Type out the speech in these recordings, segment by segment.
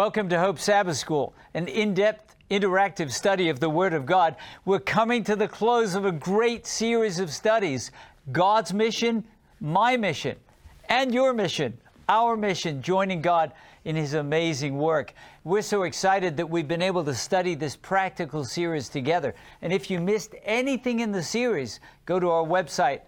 Welcome to Hope Sabbath School, an in depth, interactive study of the Word of God. We're coming to the close of a great series of studies God's mission, my mission, and your mission, our mission, joining God in His amazing work. We're so excited that we've been able to study this practical series together. And if you missed anything in the series, go to our website,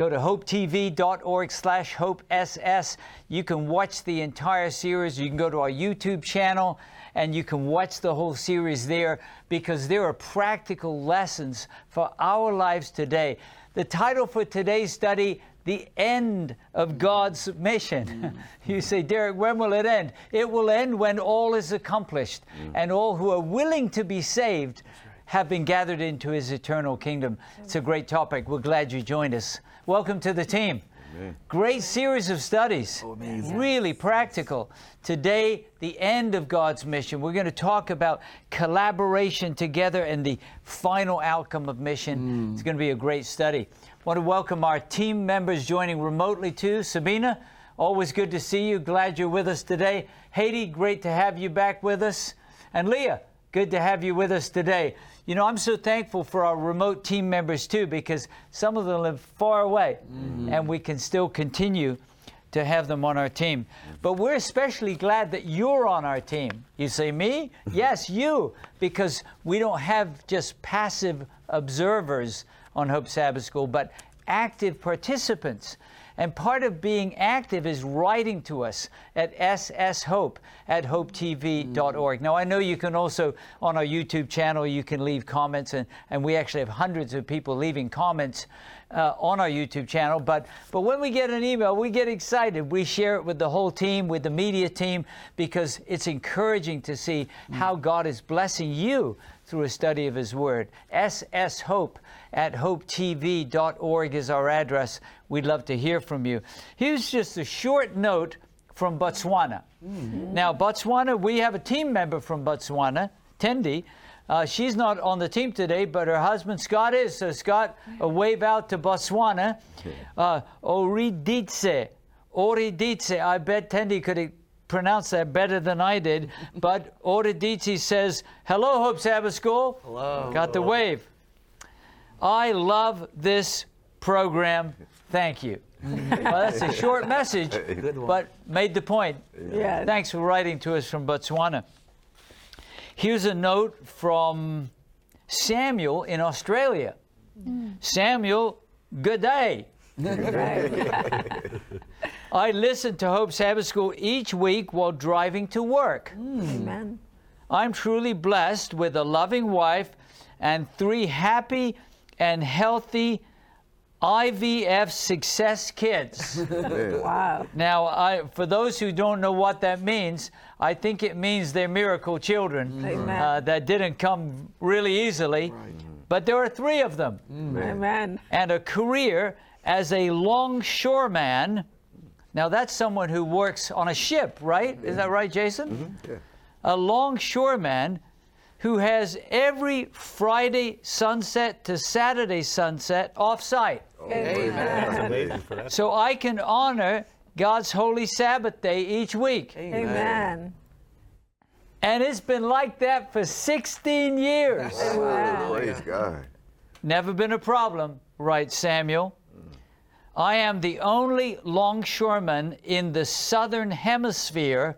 Go to hopetv.org slash hopess. You can watch the entire series. You can go to our YouTube channel and you can watch the whole series there because there are practical lessons for our lives today. The title for today's study, The End of God's Mission. you say, Derek, when will it end? It will end when all is accomplished and all who are willing to be saved have been gathered into his eternal kingdom. It's a great topic. We're glad you joined us. Welcome to the team. Amen. Great series of studies. Oh, really practical. Today, the end of God's mission. We're going to talk about collaboration together and the final outcome of mission. Mm. It's going to be a great study. I want to welcome our team members joining remotely too. Sabina, always good to see you. Glad you're with us today. Haiti, great to have you back with us. And Leah, good to have you with us today. You know, I'm so thankful for our remote team members too, because some of them live far away, mm-hmm. and we can still continue to have them on our team. But we're especially glad that you're on our team. You say, me? yes, you, because we don't have just passive observers on Hope Sabbath School, but active participants. And part of being active is writing to us at sshope at hopetv.org. Now, I know you can also, on our YouTube channel, you can leave comments, and, and we actually have hundreds of people leaving comments uh, on our YouTube channel. But, but when we get an email, we get excited. We share it with the whole team, with the media team, because it's encouraging to see how God is blessing you through a study of His Word. sshope at hopetv.org is our address. We'd love to hear from you. Here's just a short note from Botswana. Mm-hmm. Now, Botswana, we have a team member from Botswana, Tendi. Uh, she's not on the team today, but her husband Scott is. So, Scott, a wave out to Botswana. Uh, Oriditse. Oriditse. I bet Tendi could pronounce that better than I did. But Oriditse says, Hello, Hope Sabbath School. Hello. Got the wave. I love this program. Thank you. well, that's a short message, but made the point. Yeah. Thanks for writing to us from Botswana. Here's a note from Samuel in Australia. Mm. Samuel, good day. I listen to Hope Sabbath School each week while driving to work. Mm. Amen. I'm truly blessed with a loving wife and three happy and healthy IVF success kids. wow. Now, I, for those who don't know what that means, I think it means they're miracle children uh, that didn't come really easily. Right. But there are three of them. Amen. And a career as a longshoreman. Now, that's someone who works on a ship, right? Is that right, Jason? Mm-hmm. Yeah. A longshoreman who has every Friday sunset to Saturday sunset off site. Oh, Amen. So I can honor God's holy Sabbath day each week. Amen. And it's been like that for 16 years. Praise God. Never been a problem, writes Samuel. I am the only longshoreman in the southern hemisphere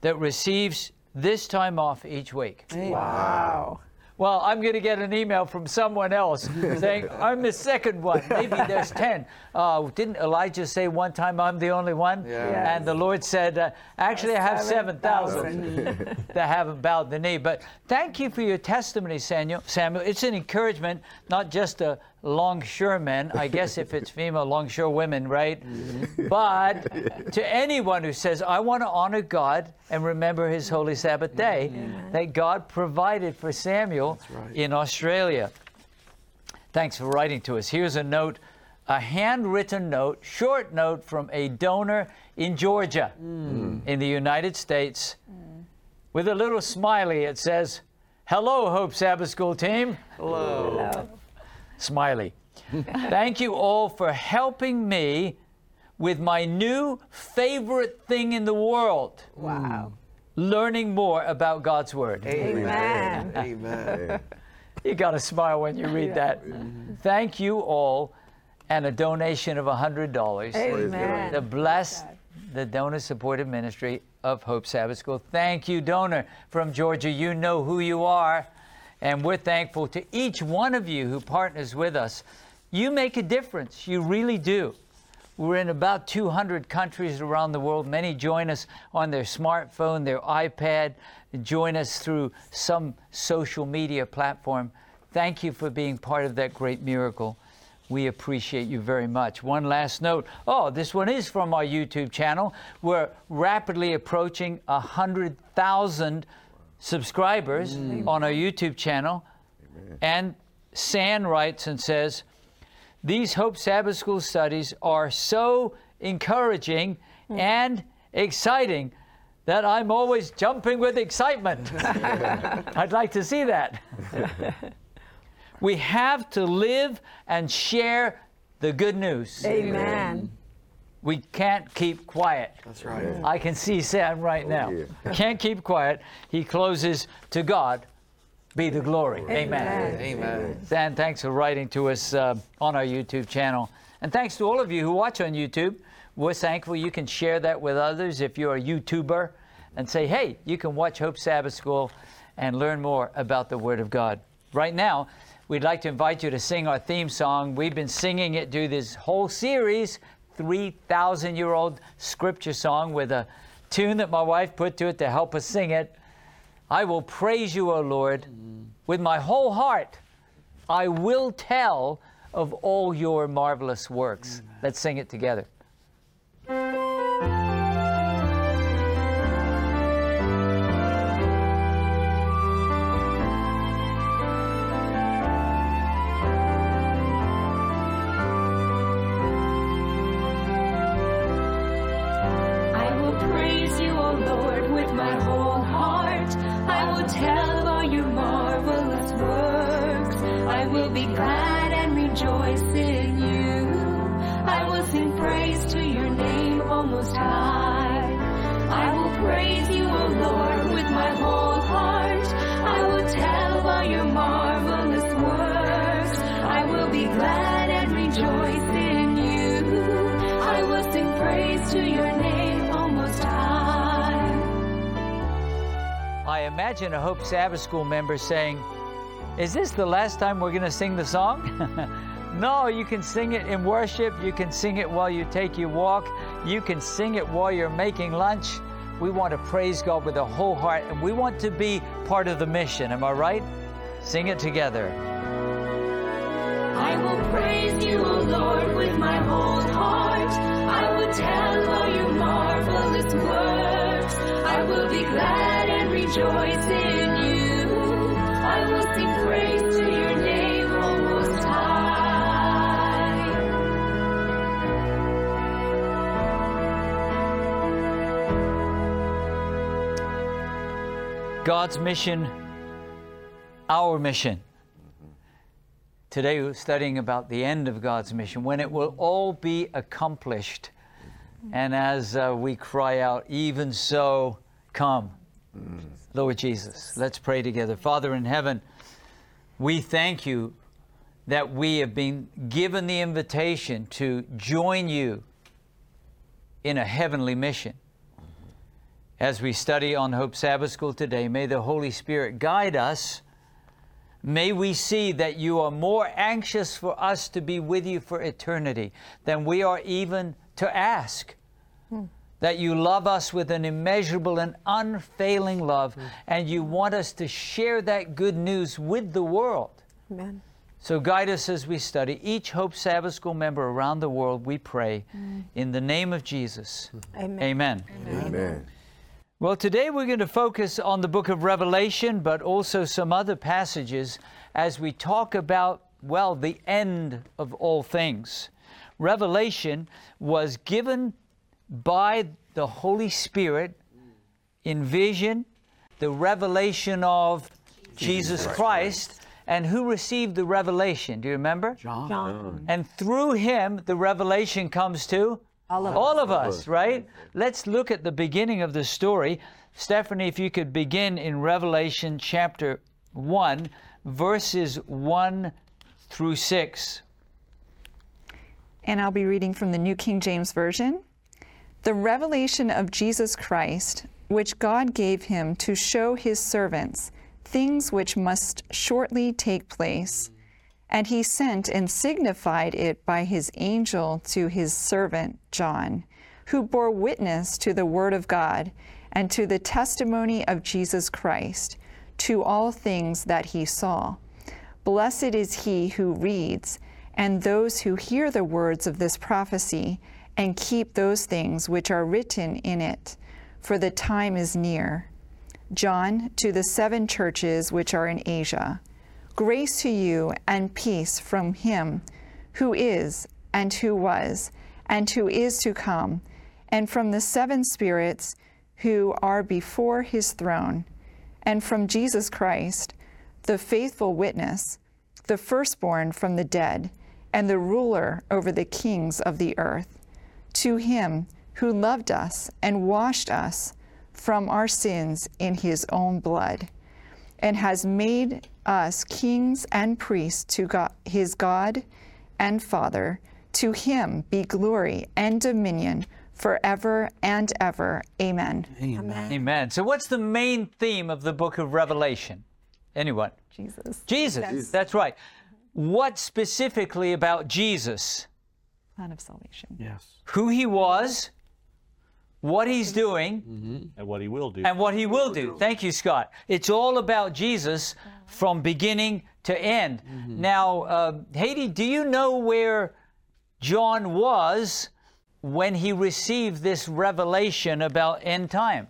that receives this time off each week. Wow. Well, I'm going to get an email from someone else saying, I'm the second one. Maybe there's 10. Uh, didn't Elijah say one time, I'm the only one? Yeah. Yes. And the Lord said, uh, Actually, I have 7,000 that haven't bowed the knee. But thank you for your testimony, Samuel. Samuel. It's an encouragement, not just a longshoremen. I guess if it's female, longshore women, right? Mm-hmm. But to anyone who says, I want to honor God and remember his holy Sabbath day, Amen. that God provided for Samuel right. in Australia. Thanks for writing to us. Here's a note, a handwritten note, short note from a donor in Georgia, mm. in the United States. Mm. With a little smiley, it says, Hello, Hope Sabbath School team. Hello. Hello. Smiley. Thank you all for helping me with my new favorite thing in the world. Wow. learning more about God's Word. Amen. Amen. You got to smile when you read that. Thank you all, and a donation of $100 Amen. to bless the donor supported ministry of Hope Sabbath School. Thank you, donor from Georgia. You know who you are, and we're thankful to each one of you who partners with us. You make a difference, you really do. We're in about 200 countries around the world. Many join us on their smartphone, their iPad, join us through some social media platform. Thank you for being part of that great miracle. We appreciate you very much. One last note. Oh, this one is from our YouTube channel. We're rapidly approaching 100,000 subscribers mm. on our YouTube channel. And San writes and says, these Hope Sabbath School studies are so encouraging mm. and exciting that I'm always jumping with excitement. I'd like to see that. we have to live and share the good news. Amen. We can't keep quiet. That's right. I can see Sam right now. yeah. Can't keep quiet. He closes to God be the glory. Amen. Amen. Dan, thanks for writing to us uh, on our YouTube channel. And thanks to all of you who watch on YouTube. We're thankful you can share that with others if you're a YouTuber and say, hey, you can watch Hope Sabbath School and learn more about the Word of God. Right now, we'd like to invite you to sing our theme song. We've been singing it through this whole series, 3,000 year old scripture song with a tune that my wife put to it to help us sing it. I will praise you, O Lord, with my whole heart. I will tell of all your marvelous works. Let's sing it together. Imagine a Hope Sabbath School member saying, Is this the last time we're going to sing the song? no, you can sing it in worship. You can sing it while you take your walk. You can sing it while you're making lunch. We want to praise God with a whole heart and we want to be part of the mission. Am I right? Sing it together. I will praise you, O Lord, with my whole heart. I will tell all your marvelous works. I will be glad and rejoice in you. I will sing praise to your name, O Most High. God's mission, our mission. Today we're studying about the end of God's mission, when it will all be accomplished. And as uh, we cry out, even so, come, Lord Jesus. Let's pray together. Father in heaven, we thank you that we have been given the invitation to join you in a heavenly mission. As we study on Hope Sabbath School today, may the Holy Spirit guide us. May we see that you are more anxious for us to be with you for eternity than we are even to ask. Hmm. That you love us with an immeasurable and unfailing love, mm. and you want us to share that good news with the world. Amen. So guide us as we study. Each Hope Sabbath School member around the world, we pray, mm. in the name of Jesus. Amen. Amen. Amen. Well, today we're going to focus on the book of Revelation, but also some other passages as we talk about, well, the end of all things. Revelation was given by the Holy Spirit in vision, the revelation of Jesus Christ. And who received the revelation? Do you remember? John. John. And through him, the revelation comes to All of All of us, right? Let's look at the beginning of the story. Stephanie, if you could begin in Revelation chapter 1, verses 1 through 6. and I'll be reading from the New King James Version. The revelation of Jesus Christ, which God gave him to show his servants things which must shortly take place. And he sent and signified it by his angel to his servant John, who bore witness to the word of God and to the testimony of Jesus Christ, to all things that he saw. Blessed is he who reads, and those who hear the words of this prophecy, and keep those things which are written in it, for the time is near. John, to the seven churches which are in Asia, grace to you and peace from him who is, and who was, and who is to come, and from the seven spirits who are before his throne, and from Jesus Christ, the faithful witness, the firstborn from the dead, and the ruler over the kings of the earth. To him who loved us and washed us from our sins in his own blood, and has made us kings and priests to God, his God and Father. To him be glory and dominion forever and ever. Amen. Amen. So, what's the main theme of the book of Revelation? Anyone? Jesus. Jesus. That's right. What specifically about Jesus? Plan of salvation. Yes. Who he was, what he's doing, And what he will do. and what he will do. Thank you, Scott. It's all about Jesus from beginning to end. Now, uh, Haiti, do you know where John was when he received this revelation about end time?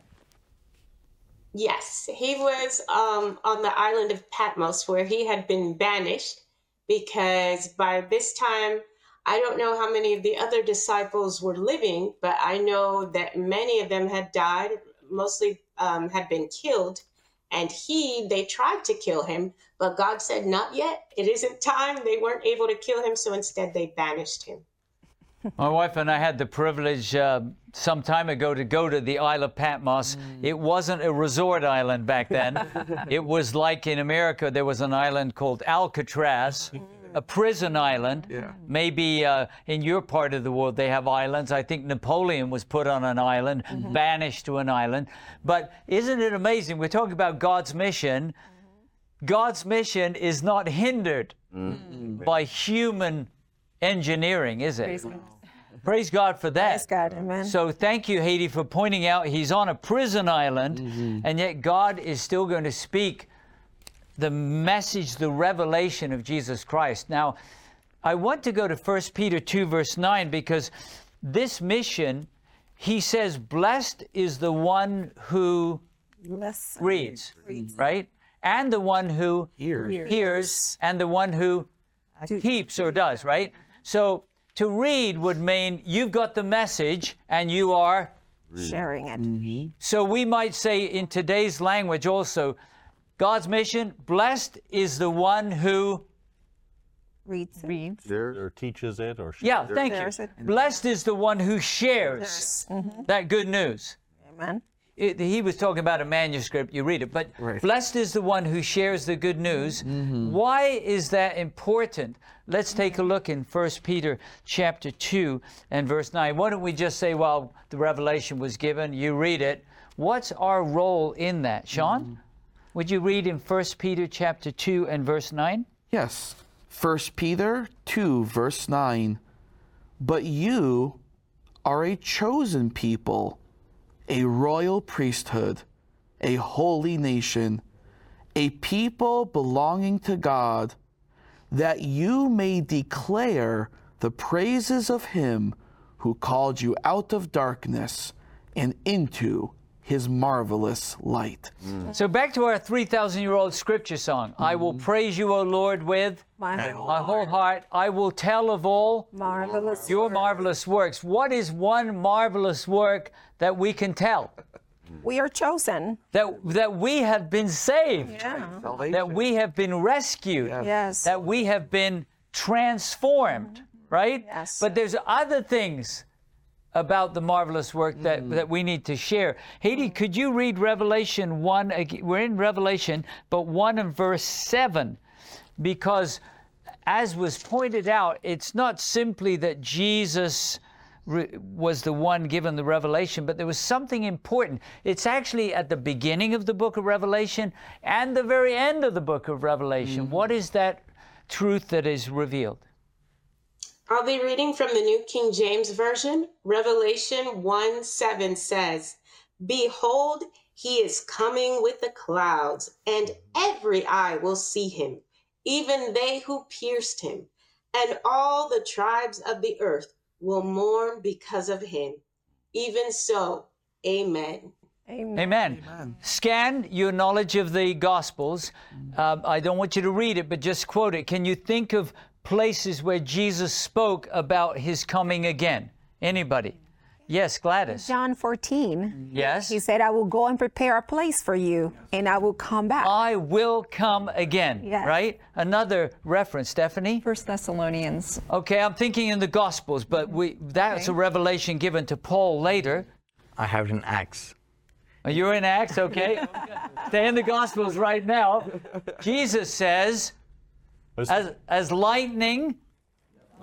Yes, he was um, on the island of Patmos where he had been banished because by this time, I don't know how many of the other disciples were living, but I know that many of them had died, mostly um, had been killed. And he, they tried to kill him, but God said, Not yet. It isn't time. They weren't able to kill him, so instead they banished him. My wife and I had the privilege uh, some time ago to go to the Isle of Patmos. It wasn't a resort island back then. it was like in America, there was an island called Alcatraz, a prison island. Yeah. Maybe uh, in your part of the world they have islands. I think Napoleon was put on an island, mm-hmm. banished to an island. But isn't it amazing? We're talking about God's mission. God's mission is not hindered mm-hmm. by human engineering, is it? Praise God for that. Praise God. Amen. So thank you, Haiti, for pointing out he's on a prison island, mm-hmm. and yet God is still going to speak the message, the revelation of Jesus Christ. Now, I want to go to 1 Peter 2, verse 9, because this mission, he says, Blessed is the one who Bless. reads, right? And the one who Hears. hears, and the one who keeps or does, right? So to read would mean you've got the message and you are. Sharing it. Mm-hmm. So we might say in today's language also, God's mission, blessed is the one who. Reads. Reads. There. Or teaches it or Yeah, thank Shares you. it. Blessed is the one who shares mm-hmm. that good news. Amen. It- he was talking about a manuscript, you read it, but blessed is the one who shares the good news. Mm-hmm. Why is that important? Let's take a look in 1 Peter chapter 2 and verse 9. Why don't we just say, well, the revelation was given, you read it. What's our role in that? Sean? Mm-hmm. Would you read in 1 Peter chapter 2 and verse 9? Yes. 1 Peter 2, verse 9. But you are a chosen people, a royal priesthood, a holy nation, a people belonging to God, that you may declare the praises of him who called you out of darkness and into his marvelous light. So back to our 3,000 year old scripture song. I will mm-hmm. praise you, O Lord, with My my whole heart. I will tell of all marvelous. your work. marvelous works. What is one marvelous work that we can tell? We are chosen. That, that we have been saved, Yeah. that we have been rescued, Yes. that we have been transformed, right? Yes. But there's other things about the marvelous work that, mm. that we need to share. Haiti, mm. could you read Revelation 1? We're in Revelation, but 1 and verse 7, because as was pointed out, it's not simply that Jesus was the one given the revelation, but there was something important. It's actually at the beginning of the book of Revelation and the very end of the book of Revelation. Mm. What is that truth that is revealed? I'll be reading from the New King James Version. Revelation 1 7 says, Behold, he is coming with the clouds, and every eye will see him, even they who pierced him, and all the tribes of the earth will mourn because of him. Even so, amen. Amen. Amen. Scan your knowledge of the Gospels. Um, I don't want you to read it, but just quote it. Can you think of places where Jesus spoke about his coming again? Anybody? Yes, Gladys. John 14. Yes. He said, I will go and prepare a place for you, and I will come back. I will come again. Yes. Right? Another reference, Stephanie. First Thessalonians. Okay, I'm thinking in the Gospels, but we that's a revelation given to Paul later. I have it in Acts. You're in Acts, okay? Stay in the Gospels right now. Jesus says, as, as lightning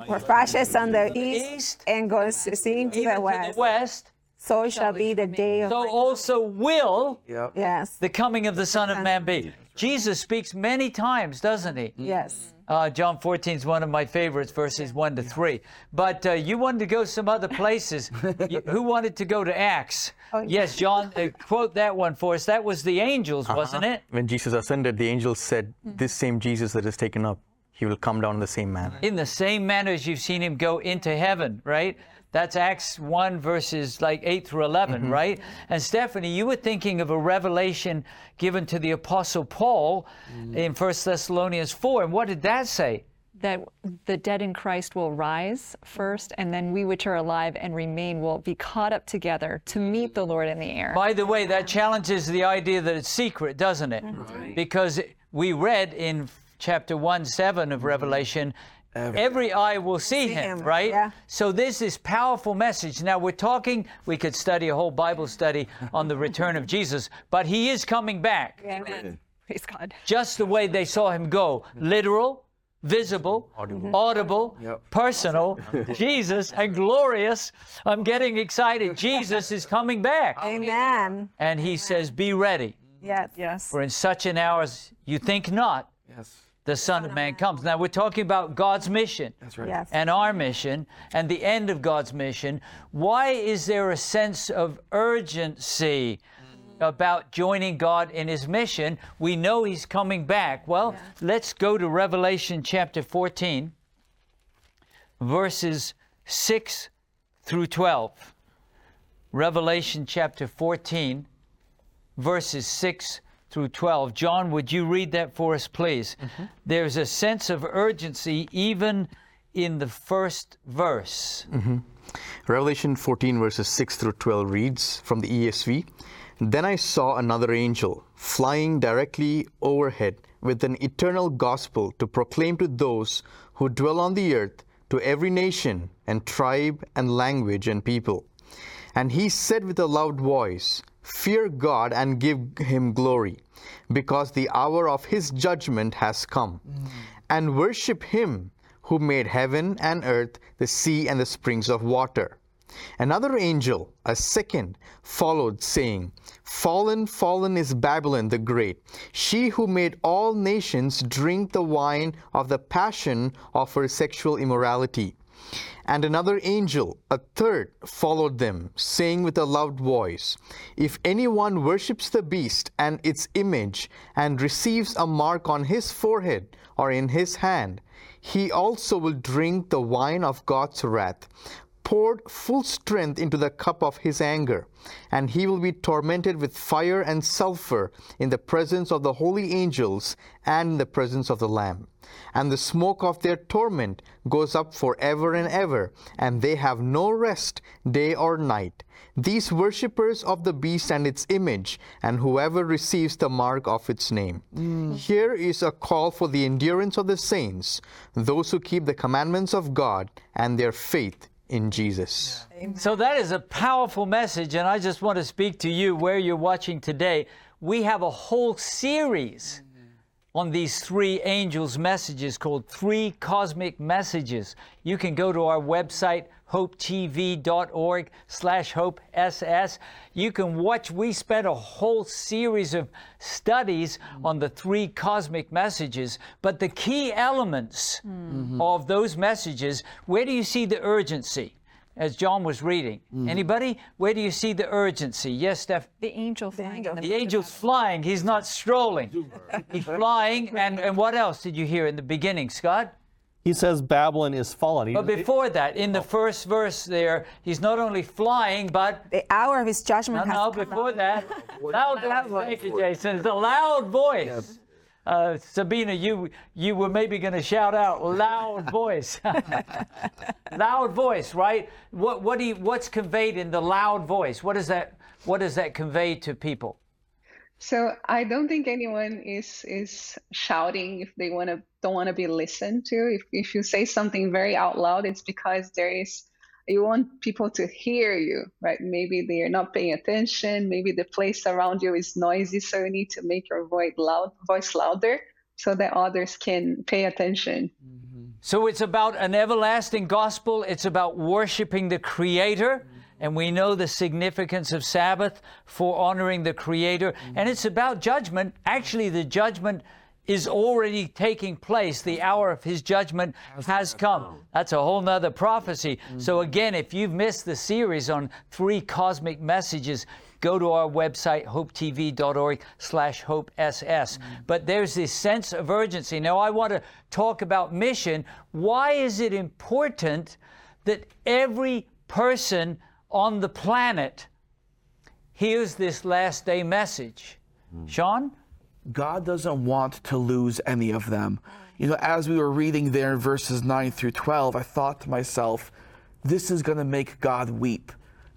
For flashes on the east, east, and goes to see to the to west. the west, So shall be the day of. The So also will Yes. the coming of the Son of Man be. Jesus speaks many times, doesn't he? Yes. Uh, John 14 is one of my favorites, verses 1 to 3. But uh, you wanted to go some other places. You- who wanted to go to Acts? Yes, John, uh, quote that one for us. That was the angels, wasn't it? When Jesus ascended, the angels said, This same Jesus that is taken up, he will come down in the same manner. In the same manner as you've seen him go into heaven, right? That's Acts 1, verses like 8 through 11, mm-hmm. right? And Stephanie, you were thinking of a revelation given to the Apostle Paul mm. in 1 Thessalonians 4. And what did that say? that the dead in Christ will rise first, and then we which are alive and remain will be caught up together to meet the Lord in the air. By the way, that challenges the idea that it's secret, doesn't it? Mm-hmm. Because we read in chapter 1 7 of mm-hmm. Revelation, every eye will see him, him, right? yeah. So this is powerful message. Now we're talking, we could study a whole Bible study on the return of Jesus, but he is coming back, Amen. Praise God. just the way they saw him go mm-hmm. literal. Visible, mm-hmm. audible, personal, Jesus, and glorious. I'm getting excited. Jesus is coming back. Amen. And he says, Be ready. Yes. Yes. For in such an hour as you think not, Yes. The Son of Man comes. Now we're talking about God's mission That's right. Yes. and our mission and the end of God's mission. Why is there a sense of urgency about joining God in his mission? We know he's coming back. Well, let's go to Revelation chapter 14, verses 6 through 12. Revelation chapter 14, verses 6 through 12. John, would you read that for us, please? Mm-hmm. There's a sense of urgency even in the first verse. Mm-hmm. Revelation 14, verses 6 through 12 reads from the ESV Then I saw another angel flying directly overhead with an eternal gospel to proclaim to those who dwell on the earth, to every nation and tribe and language and people. And he said with a loud voice, Fear God and give him glory, because the hour of his judgment has come. And worship him who made heaven and earth, the sea, and the springs of water. Another angel, a second, followed, saying, Fallen, fallen is Babylon the Great, she who made all nations drink the wine of the passion of her sexual immorality. And another angel, a third, followed them, saying with a loud voice, If anyone worships the beast and its image, and receives a mark on his forehead or in his hand, he also will drink the wine of God's wrath, poured full strength into the cup of his anger, and he will be tormented with fire and sulfur in the presence of the holy angels and in the presence of the Lamb. And the smoke of their torment goes up forever and ever, and they have no rest day or night. These worshippers of the beast and its image, and whoever receives the mark of its name. Mm. Here is a call for the endurance of the saints, those who keep the commandments of God and their faith in Jesus. So that is a powerful message, and I just want to speak to you where you're watching today. We have a whole series mm-hmm. on these three angels' messages called Three Cosmic Messages. You can go to our website, hopetv.org slash hopess. You can watch, we spent a whole series of studies on the three cosmic messages, but the key elements mm-hmm. of those messages, where do you see the urgency? As John was reading. Mm-hmm. Anybody? Where do you see the urgency? Yes, Steph? The angel flying in the The angel's flying. He's not strolling. He's flying. And, and what else did you hear in the beginning, Scott? He says Babylon is fallen. He- But before that, in the first verse there, he's not only flying, but The hour of his no, judgment has no, come. before that, loud, loud voice. Thank you, Jason. It's a loud voice. Uh, Sabina, you you were maybe going to shout out loud voice, loud voice, right? What what do you, what's conveyed in the loud voice? What does that what does that convey to people? So I don't think anyone is is shouting if they want to don't want to be listened to. If if you say something very out loud, it's because there is you want people to hear you, right? Maybe they are not paying attention. Maybe the place around you is noisy, so you need to make your voice loud, voice louder, so that others can pay attention. Mm-hmm. So it's about an everlasting gospel. It's about worshiping the Creator. Mm-hmm. And we know the significance of Sabbath for honoring the Creator. Mm-hmm. And it's about judgment. Actually, the judgment is already taking place. The hour of His judgment has come. That's a whole nother prophecy. So, mm-hmm. again, if you've missed the series on three cosmic messages, go to our website hopetv.org slash hopess mm-hmm. but there's this sense of urgency. Now i want to talk about mission. Why is it important that every person on the planet hears this last day message? Mm. Sean God doesn't want to lose any of them. You know, as we were reading there in verses 9 through 12, I thought to myself, this is going to make God weep.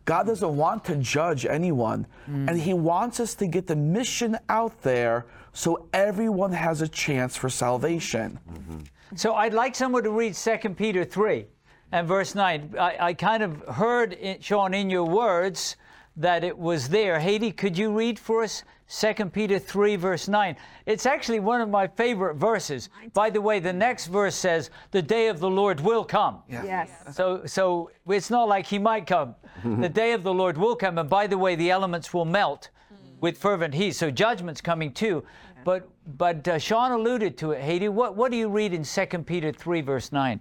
God doesn't want to judge anyone, and He wants us to get the mission out there so everyone has a chance for salvation. Mm-hmm. So I'd like someone to read 2 Peter 3 and verse 9. I, I kind of heard, it, Sean, in your words that it was there. Haiti, could you read for us 2 Peter 3, verse 9? It's actually one of my favorite verses. By the way, the next verse says, The day of the Lord will come. Yes. So, so it's not like he might come. the day of the Lord will come. And by the way, the elements will melt with fervent heat. So judgment's coming too. But, but uh, Sean alluded to it, Haiti. What, what do you read in 2 Peter 3, verse 9?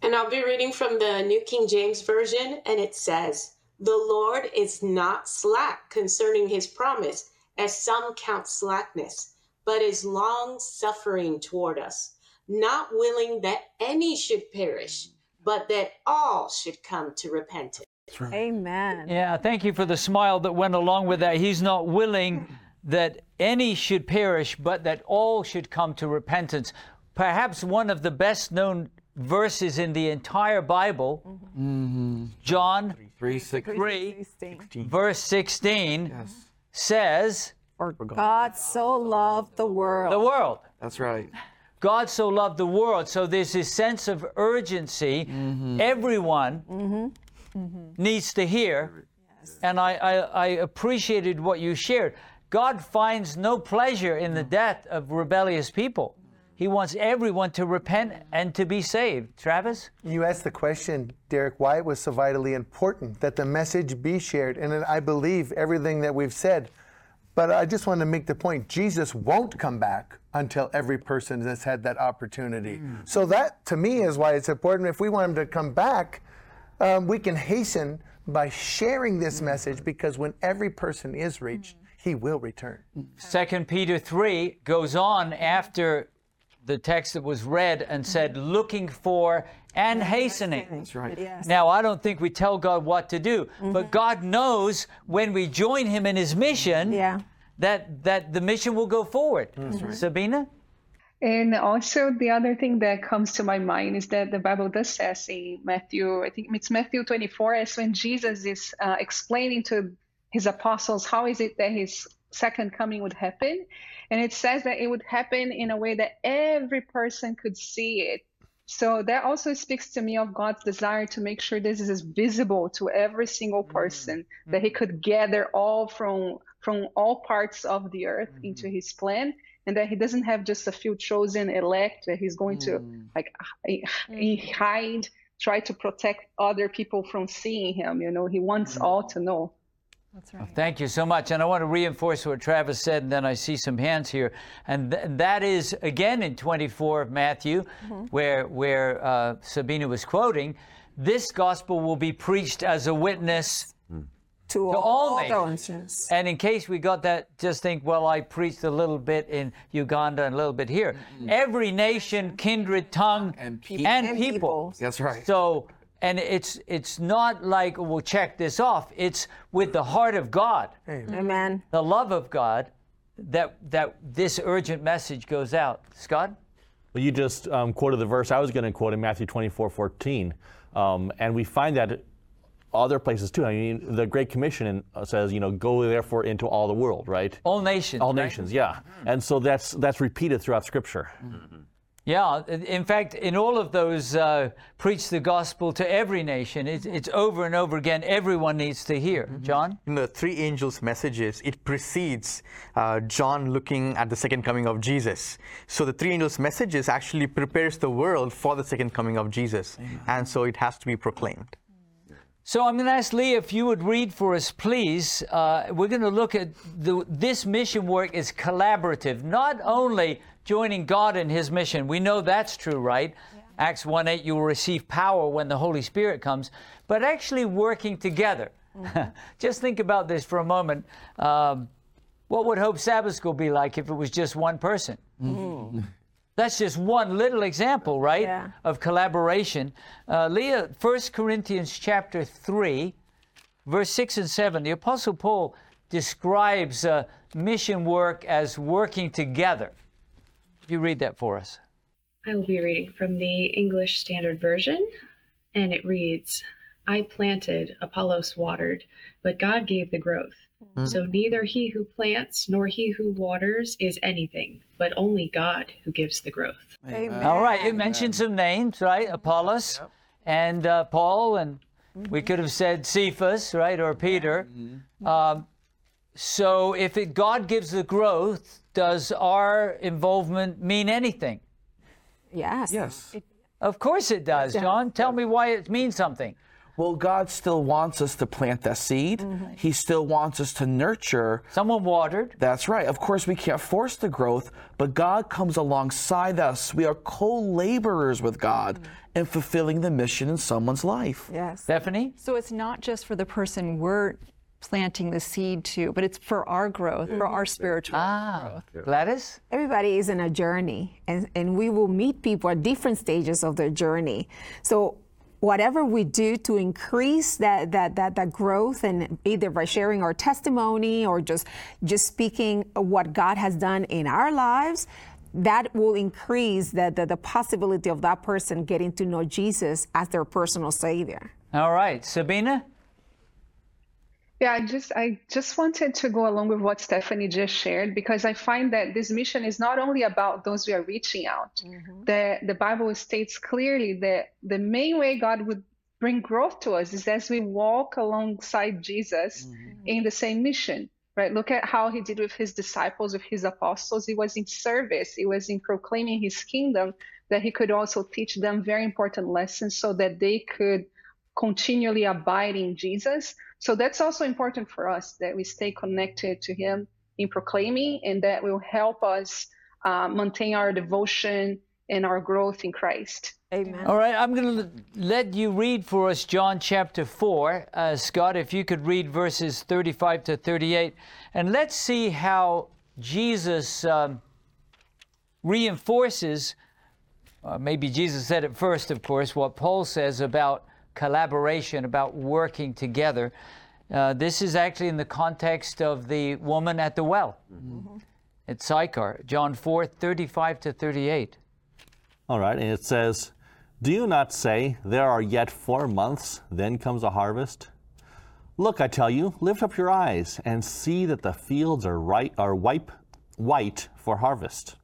And I'll be reading from the New King James Version, and it says, The Lord is not slack concerning his promise, as some count slackness, but is long suffering toward us, not willing that any should perish, but that all should come to repentance. Amen. Yeah, thank you for the smile that went along with that. He's not willing that any should perish, but that all should come to repentance. Perhaps one of the best known verses in the entire Bible, mm-hmm. John 3 6. 3, verse 16, says, For God so loved the world. The world. That's right. God so loved the world. So there's this sense of urgency. Mm-hmm. Everyone mm-hmm. Mm-hmm. needs to hear. And I, I, I appreciated what you shared. God finds no pleasure in the mm. death of rebellious people. He wants everyone to repent and to be saved. Travis? You asked the question, Derek, why it was so vitally important that the message be shared. And I believe everything that we've said. But I just want to make the point Jesus won't come back until every person has had that opportunity. Mm. So, that to me is why it's important. If we want him to come back, um, we can hasten by sharing this mm. message because when every person is reached, mm. he will return. Second Peter 3 goes on after the text that was read and said, looking for and hastening. That's right. Now, I don't think we tell God what to do, but God knows when we join Him in His mission Yeah. that, that the mission will go forward. Mm-hmm. Sabina? And also the other thing that comes to my mind is that the Bible does says in Matthew, I think it's Matthew 24, as when Jesus is uh, explaining to his apostles how is it that his second coming would happen, and it says that it would happen in a way that every person could see it. So that also speaks to me of God's desire to make sure this is visible to every single mm. person, mm. that He could gather all from from all parts of the earth mm. into His plan, and that He doesn't have just a few chosen elect that He's going to like h- h- hide, try to protect other people from seeing Him. You know, He wants all to know. That's right. Thank you so much. And I want to reinforce what Travis said, and then I see some hands here. And th- that is, again, in 24 of Matthew, where, where uh, Sabina was quoting, this gospel will be preached as a witness To, to all nations. nations. And in case we got that, just think, well, I preached a little bit in Uganda and a little bit here. Every nation, kindred, tongue, And pe- and And people. people. That's right. So, and it's it's not like we'll check this off. It's with the heart of God, Amen. the love of God, that that this urgent message goes out. Scott. Well, you just um, quoted the verse I was going to quote in Matthew 24 14. Um, and we find that other places too. I mean, the Great Commission uh, says, you know, go therefore into all the world, right? All nations. All right? nations, yeah. And so that's that's repeated throughout Scripture. Yeah. In fact, in all of those, uh, preach the gospel to every nation. It's, it's over and over again. Everyone needs to hear. John. In the three angels' messages, it precedes uh, John looking at the second coming of Jesus. So the three angels' messages actually prepares the world for the second coming of Jesus, and so it has to be proclaimed. So I'm going to ask Leah if you would read for us, please. Uh, we're going to look at the, this mission work is collaborative, not only joining God in His mission. We know that's true, right? Acts 1 8, you will receive power when the Holy Spirit comes, but actually working together. just think about this for a moment. Um, what would Hope Sabbath School be like if it was just one person? That's just one little example, right, Yeah. of collaboration. Uh, Leah, 1 Corinthians chapter 3, verse 6 and 7, the Apostle Paul describes uh, mission work as working together. You read that for us. I will be reading from the English Standard Version, and it reads I planted, Apollos watered, but God gave the growth. So neither he who plants nor he who waters is anything, but only God who gives the growth. Amen. All right, it mentioned some names, right? Apollos and uh, Paul, and we could have said Cephas, right, or Peter. Um, so if it, God gives the growth, does our involvement mean anything? Yes. Yes. Of course it does, John. Tell me why it means something. Well, God still wants us to plant that seed. Mm-hmm. He still wants us to nurture. Someone watered. That's right. Of course, we can't force the growth, but God comes alongside us. We are co laborers with God mm-hmm. in fulfilling the mission in someone's life. Yes. Stephanie? So it's not just for the person we're planting the seed to, but it's for our growth, for our spiritual Ah, Gladys? Everybody is in a journey, and, and we will meet people at different stages of their journey. So, whatever we do to increase that, that, that, that growth, and either by sharing our testimony or just, just speaking what God has done in our lives, that will increase the, the, the possibility of that person getting to know Jesus as their personal Savior. All right, Sabina? Yeah, I just I just wanted to go along with what Stephanie just shared because I find that this mission is not only about those we are reaching out. Mm-hmm. The the Bible states clearly that the main way God would bring growth to us is as we walk alongside Jesus mm-hmm. in the same mission. Right? Look at how he did with his disciples, with his apostles. He was in service, he was in proclaiming his kingdom, that he could also teach them very important lessons so that they could continually abide in Jesus. So that's also important for us that we stay connected to Him in proclaiming, and that will help us uh, maintain our devotion and our growth in Christ. Amen. All right, I'm going to let you read for us John chapter 4. Uh, Scott, if you could read verses 35 to 38. And let's see how Jesus um, reinforces, uh, maybe Jesus said it first, of course, what Paul says about collaboration, about working together. Uh, this is actually in the context of the woman at the well at Sychar, John 4 35 to 38. All right, and it says, Do you not say, There are yet four months, then comes a harvest? Look, I tell you, lift up your eyes and see that the fields are, right, are wipe, white for harvest.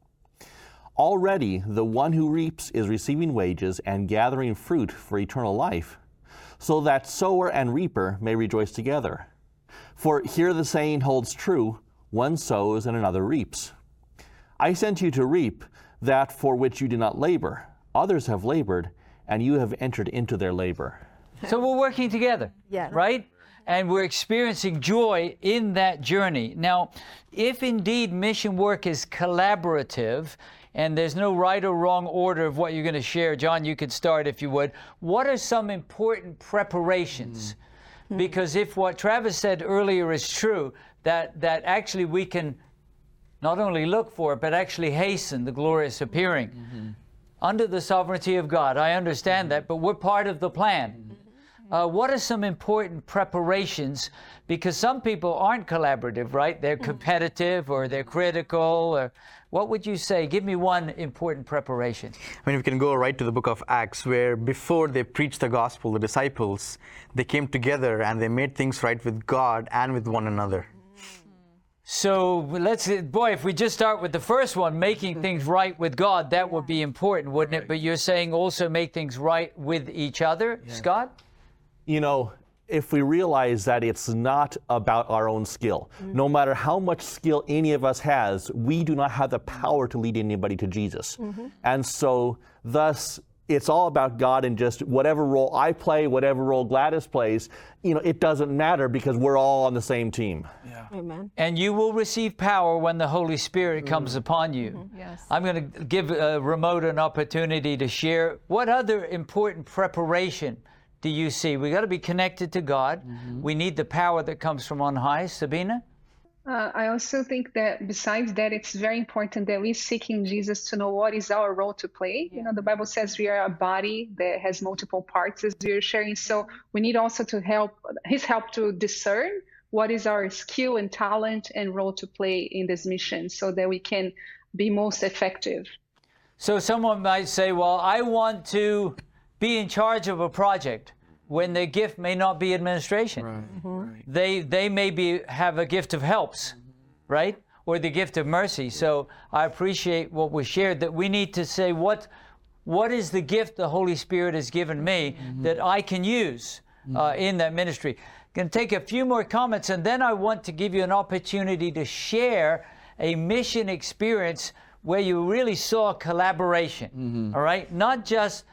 Already, the one who reaps is receiving wages and gathering fruit for eternal life, so that sower and reaper may rejoice together. For here the saying holds true one sows and another reaps. I sent you to reap that for which you did not labor. Others have labored, and you have entered into their labor. So we're working together, Yes. right? And we're experiencing joy in that journey. Now, if indeed mission work is collaborative and there's no right or wrong order of what you're going to share, John, you could start if you would. What are some important preparations? Hmm. Hmm. Because if what Travis said earlier is true, that, that actually we can not only look for it, but actually hasten the glorious appearing mm-hmm. under the sovereignty of God. I understand that, mm-hmm. but we're part of the plan. Mm-hmm. Uh, what are some important preparations? Because some people aren't collaborative, right? They're competitive or they're critical. Or what would you say? Give me one important preparation. I mean, we can go right to the book of Acts, where before they preached the gospel, the disciples, they came together and they made things right with God and with one another. So let's, boy, if we just start with the first one, making things right with God, that would be important, wouldn't it? But you're saying also make things right with each other, Scott? you know, if we realize that it's not about our own skill, mm. no matter how much skill any of us has, we do not have the power to lead anybody to Jesus. Mm-hmm. And so, thus, it's all about God and just whatever role I play, whatever role Gladys plays, you know, it doesn't matter because we're all on the same team. Amen. And you will receive power when the Holy Spirit mm-hmm. comes upon you. Mm-hmm. Yes. I'm going to give uh, Remote an opportunity to share. What other important preparation do you see? We got to be connected to God. We need the power that comes from on high. Sabina? Uh, I also think that besides that, it's very important that we're seeking Jesus to know what is our role to play. You know, the Bible says we are a body that has multiple parts, as we are sharing. So we need also to help His help to discern what is our skill and talent and role to play in this mission, so that we can be most effective. So someone might say, Well, I want to be in charge of a project when their gift may not be administration. Mm-hmm. They, they may be, have a gift of helps, right? Or the gift of mercy. So I appreciate what was shared that we need to say, What, what is the gift the Holy Spirit has given me mm-hmm. that I can use uh, mm-hmm. in that ministry? Going to take a few more comments, and then I want to give you an opportunity to share a mission experience where you really saw collaboration. all right? Not just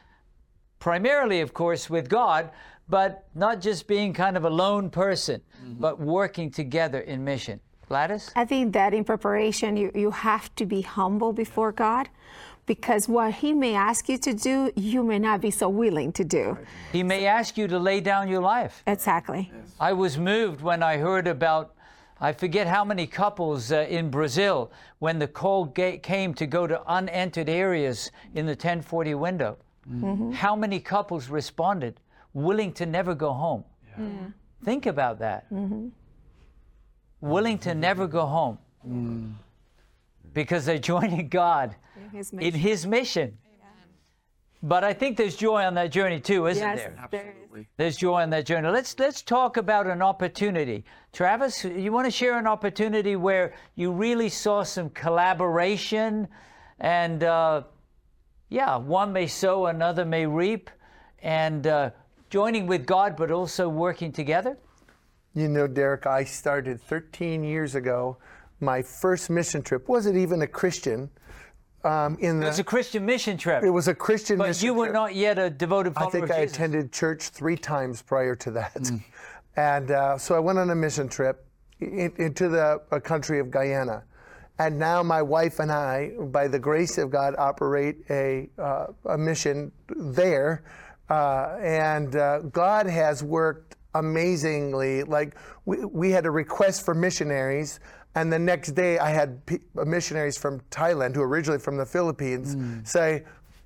primarily, of course, with God, but not just being kind of a lone person, but working together in mission. Gladys? I think that in preparation, you, you have to be humble before God because what He may ask you to do, you may not be so willing to do. He may ask you to lay down your life. Exactly. I was moved when I heard about, I forget how many couples uh, in Brazil when the call ga- came to go to unentered areas in the 1040 window. How many couples responded willing to never go home? Think about that. Willing to never go home mm. because they're joining God His in. His mission. But I think there's joy on that journey too, isn't Yes, there? Absolutely. There's joy on that journey. Let's let's talk about an opportunity. Travis, you want to share an opportunity where you really saw some collaboration, and uh, yeah, one may sow, another may reap, and uh, joining with God, but also working together. You know, Derek, I started 13 years ago. My first mission trip wasn't even a Christian. Um, in the, It was a Christian mission trip, it was a Christian mission. but you were trip. not yet a devoted I think I Jesus. attended church three times prior to that. And uh, so I went on a mission trip into the country of Guyana. And now my wife and I, by the grace of God, operate a, uh, a mission there. Uh, and uh, God has worked amazingly. Like we, we had a request for missionaries. And the next day, I had pe- missionaries from Thailand, who are originally from the Philippines, say,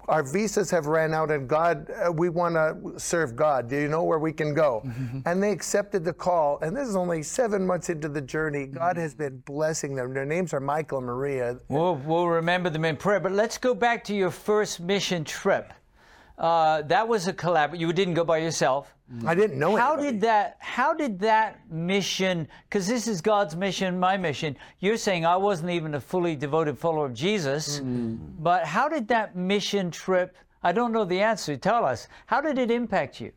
our visas have ran out and God, uh, we want to serve God. Do you know where we can go? And they accepted the call. And this is only seven months into the journey. God has been blessing them. Their names are Michael and Maria. We'll, we'll remember them in prayer. But let's go back to your first mission trip. Uh, that was a collab. You didn't go by yourself. I didn't know How anybody. did that? How did that mission? Because this is God's mission, my mission. You're saying I wasn't even a fully devoted follower of Jesus, but how did that mission trip? I don't know the answer. Tell us. How did it impact you?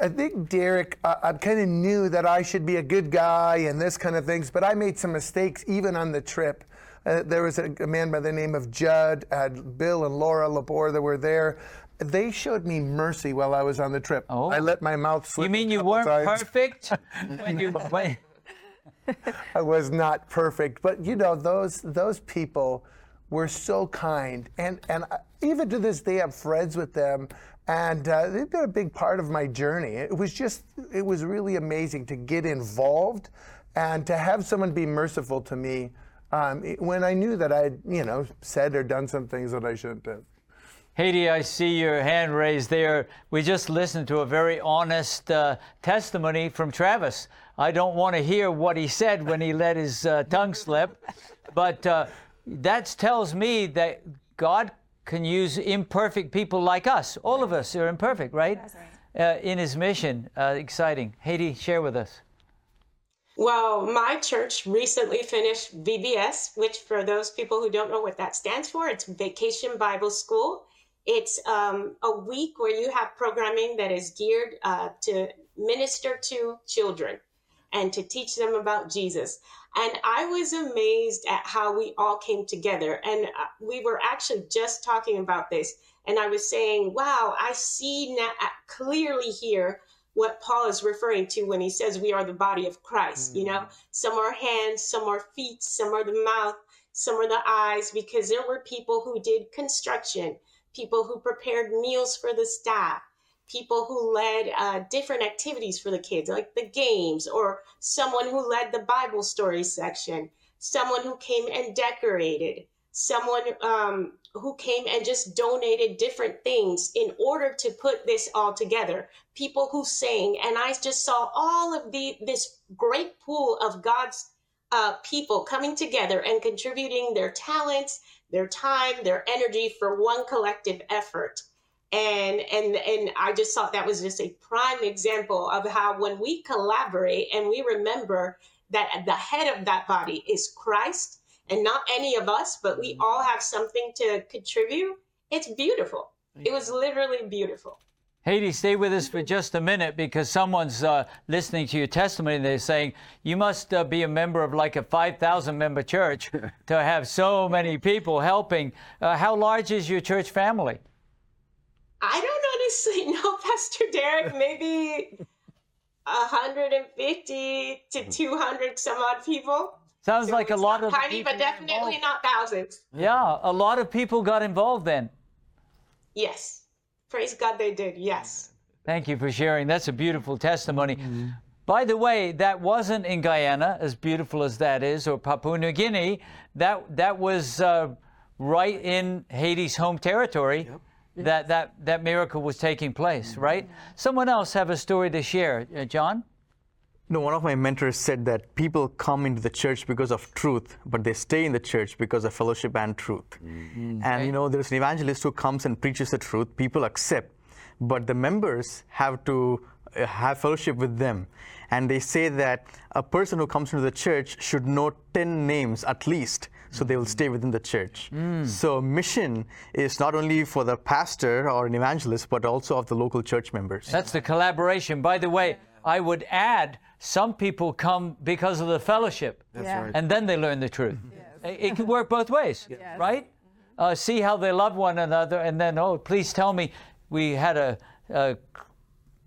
I think Derek, uh, I kind of knew that I should be a good guy and this kind of things, but I made some mistakes even on the trip. Uh, there was a, a man by the name of Judd, uh, Bill and Laura Labor that were there. They showed me mercy while I was on the trip. Oh. I let my mouth slip. You mean you weren't times. perfect when you? When, I was not perfect, but you know those those people were so kind, and and I, even to this day I'm friends with them, and uh, they've been a big part of my journey. It was just it was really amazing to get involved, and to have someone be merciful to me um, when I knew that I'd you know said or done some things that I shouldn't have. Haiti, I see your hand raised there. We just listened to a very honest uh, testimony from Travis. I don't want to hear what he said when he let his uh, tongue slip, but uh, that tells me that God can use imperfect people like us. All of us are imperfect, right? Uh, in his mission. Uh, exciting. Haiti, share with us. Well, my church recently finished VBS, which for those people who don't know what that stands for, it's Vacation Bible School. It's um, a week where you have programming that is geared uh, to minister to children and to teach them about Jesus. And I was amazed at how we all came together. And uh, we were actually just talking about this. And I was saying, wow, I see now uh, clearly here what Paul is referring to when he says we are the body of Christ. You know, some are hands, some are feet, some are the mouth, some are the eyes, because there were people who did construction, people who prepared meals for the staff, people who led uh, different activities for the kids, like the games, or someone who led the Bible story section, someone who came and decorated, someone um, who came and just donated different things in order to put this all together. People who sang, and I just saw all of the this great pool of God's uh, people coming together and contributing their talents, their time, their energy for one collective effort. And and and I just thought that was just a prime example of how when we collaborate and we remember that the head of that body is Christ and not any of us, but we mm-hmm. all have something to contribute. It's beautiful. It was literally beautiful. Haiti, stay with us for just a minute because someone's uh, listening to your testimony. They're saying you must uh, be a member of like a 5,000 member church to have so many people helping. Uh, how large is your church family? I don't honestly know, Pastor Derek. Maybe 150 to 200 some odd people. Sounds So like a lot not of tiny, people but definitely not thousands. Yeah, a lot of people got involved then. Yes. Praise God they did. Yes. Thank you for sharing. That's a beautiful testimony. By the way, that wasn't in Guyana, as beautiful as that is, or Papua New Guinea. That that was uh, right in Haiti's home territory. That that that miracle was taking place, right? Someone else have a story to share, uh, John. You know, one of my mentors said that people come into the church because of truth, but they stay in the church because of fellowship and truth. Mm. And you know, there's an evangelist who comes and preaches the truth, people accept, but the members have to uh, have fellowship with them. And they say that a person who comes into the church should know 10 names at least, so they will mm. stay within the church. Mm. So, mission is not only for the pastor or an evangelist, but also of the local church members. That's the collaboration. By the way, I would add some people come because of the fellowship, That's Yeah. right. and then they learn the truth. It, it can work both ways, right? Uh, see how they love one another, and then, oh, please tell me. We had a, a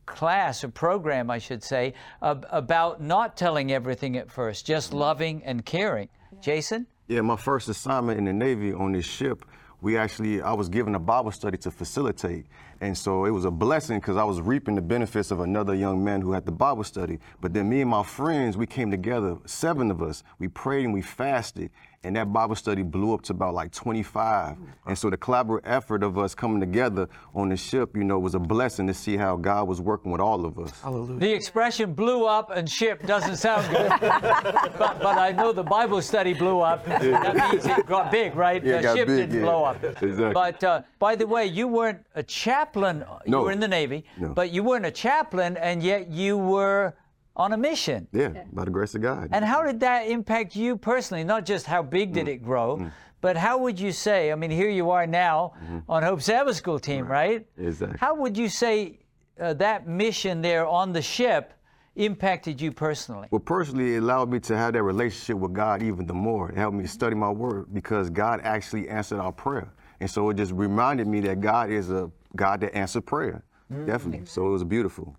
class, a program, I should say, ab- about not telling everything at first, just loving and caring. Jason? Yeah, my first assignment in the Navy on this ship, we actually, I was given a Bible study to facilitate. And so it was a blessing because I was reaping the benefits of another young man who had the Bible study. But then me and my friends, we came together, seven of us, we prayed and we fasted. And that Bible study blew up to about like 25. And so the collaborative effort of us coming together on the ship, you know, was a blessing to see how God was working with all of us. Hallelujah. The expression blew up and ship doesn't sound good, but, but I know the Bible study blew up. That means it got big, right? Yeah, the got ship big, didn't yeah. blow up. Exactly. But uh, by the way, you weren't a chaplain. You No. were in the Navy, No. but you weren't a chaplain, and yet you were on a mission. Yeah, by the grace of God. And how did that impact you personally? Not just how big Mm. did it grow, but how would you say? I mean, here you are now on Hope Sabbath School team, right? Mm-hmm. Exactly. How would you say uh, that mission there on the ship impacted you personally? Well, personally, it allowed me to have that relationship with God even the more. It helped me study my word because God actually answered our prayer. And so it just reminded me that God is a God that answered prayer. Definitely. So it was beautiful.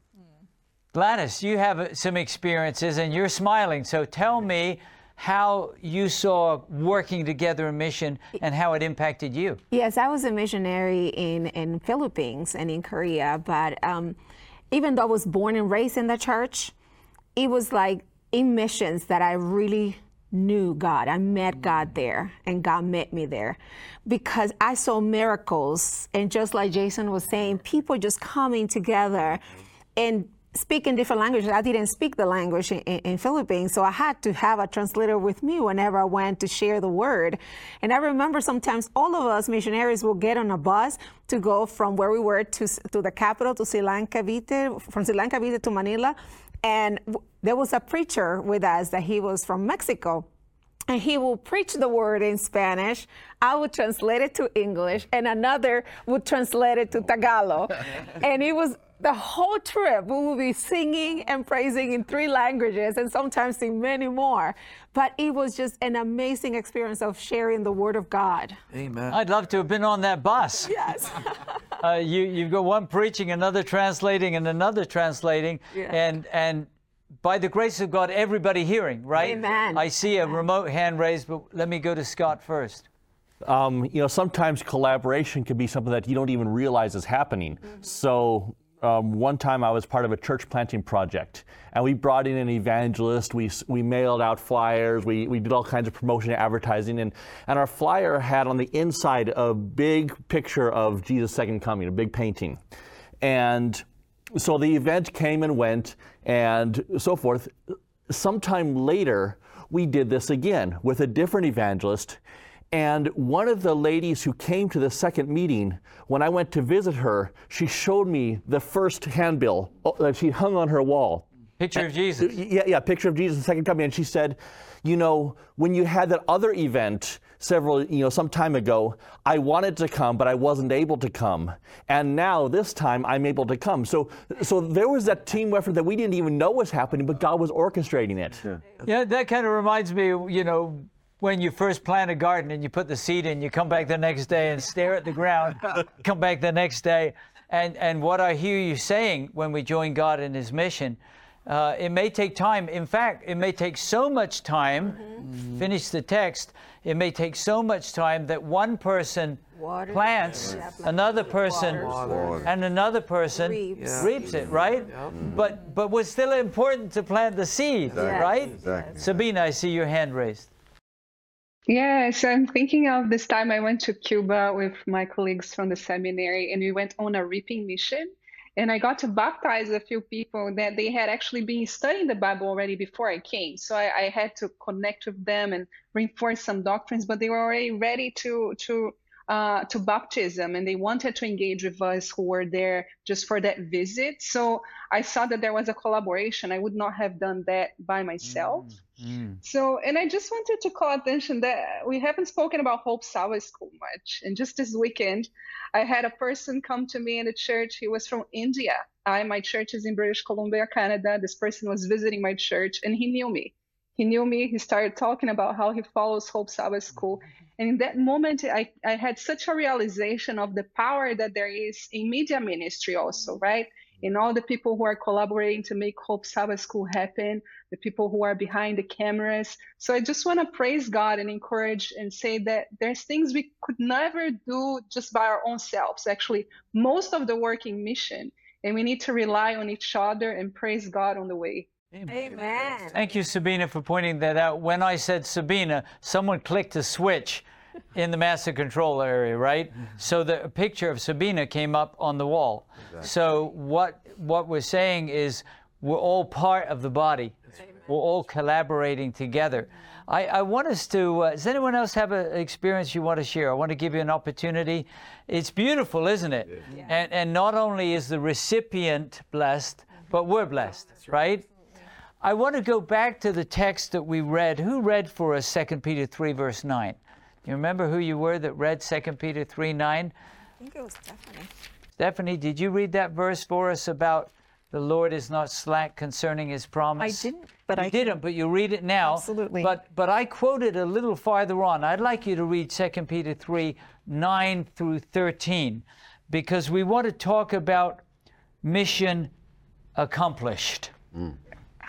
Gladys, you have some experiences and you're smiling. So tell me how you saw working together in mission and how it impacted you. Yes, I was a missionary in in Philippines and in Korea, but um, even though I was born and raised in the church, it was like in missions that I really knew God. I met God there, and God met me there because I saw miracles. And just like Jason was saying, people just coming together and speaking different languages. I didn't speak the language in, in, in Philippines, so I had to have a translator with me whenever I went to share the word. And I remember sometimes all of us missionaries will get on a bus to go from where we were to, to the capital, to Sri Lanka Vite, from Sri Lanka Vite to Manila. And w- there was a preacher with us that he was from Mexico and he will preach the word in Spanish. I would translate it to English, and another would translate it to Tagalog. and it was the whole trip. We will be singing and praising in three languages, and sometimes in many more. But it was just an amazing experience of sharing the word of God. Amen. I'd love to have been on that bus. Yes. uh, you, you've got one preaching, another translating, and another translating, Yeah. and and by the grace of God, everybody hearing, right? Amen. I see a remote hand raised, but let me go to Scott first. Um, you know, sometimes collaboration can be something that you don't even realize is happening. So, um, one time I was part of a church planting project, and we brought in an evangelist. We, we mailed out flyers. We, we did all kinds of promotion and advertising, and, and our flyer had on the inside a big picture of Jesus' second coming, a big painting. And so the event came and went and so forth. Sometime later, we did this again with a different evangelist. And one of the ladies who came to the second meeting, when I went to visit her, she showed me the first handbill oh, that she hung on her wall. Picture of uh, Jesus. Yeah, yeah, picture of Jesus, the second coming. And she said, you know, when you had that other event several, you know, some time ago, I wanted to come, but I wasn't able to come. And now this time I'm able to come. So, so there was that team effort that we didn't even know was happening, but God was orchestrating it. Yeah, that kind of reminds me, you know, when you first plant a garden and you put the seed in, you come back the next day and stare at the ground, come back the next day. And, and what I hear you saying when we join God in His mission, uh, it may take time. In fact, it may take so much time, finish the text, it may take so much time that one person Water. plants, Yeah. another person, Waters. and another person Reaps. reaps it, right? But but was still important to plant the seed, Exactly. right? Exactly. Sabina, I see your hand raised. Yes, I'm thinking of this time I went to Cuba with my colleagues from the seminary and we went on a reaping mission. And I got to baptize a few people that they had actually been studying the Bible already before I came. So I, I had to connect with them and reinforce some doctrines, but they were already ready to to uh, to baptism and they wanted to engage with us who were there just for that visit. So I saw that there was a collaboration. I would not have done that by myself. Mm. So, and I just wanted to call attention that we haven't spoken about Hope Sabbath School much. And just this weekend, I had a person come to me in the church. He was from India. I, my church is in British Columbia, Canada. This person was visiting my church and he knew me. He knew me. He started talking about how he follows Hope Sabbath School. And in that moment, I, I had such a realization of the power that there is in media ministry also, right? In all the people who are collaborating to make Hope Sabbath School happen, the people who are behind the cameras. So I just want to praise God and encourage and say that there's things we could never do just by our own selves. Actually, most of the work in mission, and we need to rely on each other and praise God on the way. Amen. Amen. Thank you, Sabina, for pointing that out. When I said Sabina, someone clicked a switch in the master control area, right? So the picture of Sabina came up on the wall. So what what we're saying is we're all part of the body. We're all collaborating together. I, I want us to. Uh, does anyone else have an experience you want to share? I want to give you an opportunity. It's beautiful, isn't it? And and not only is the recipient blessed, but we're blessed, right? I want to go back to the text that we read. Who read for us 2 Peter 3, verse 9? Do you remember who you were that read 2 Peter 3, 9? I think it was Stephanie. Stephanie, did you read that verse for us about the Lord is not slack concerning his promise? I didn't, but you I didn't, but you read it now. Absolutely. But but I quoted a little farther on. I'd like you to read 2 Peter 3, 9 through 13, because we want to talk about mission accomplished. Mm.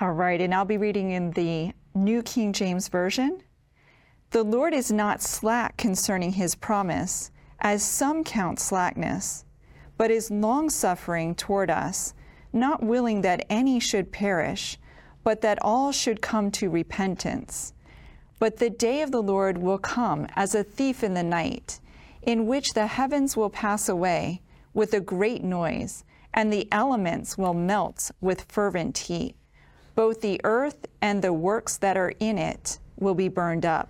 All right, and I'll be reading in the New King James Version. The Lord is not slack concerning his promise, as some count slackness, but is longsuffering toward us, not willing that any should perish, but that all should come to repentance. But the day of the Lord will come as a thief in the night, in which the heavens will pass away with a great noise, and the elements will melt with fervent heat. Both the earth and the works that are in it will be burned up.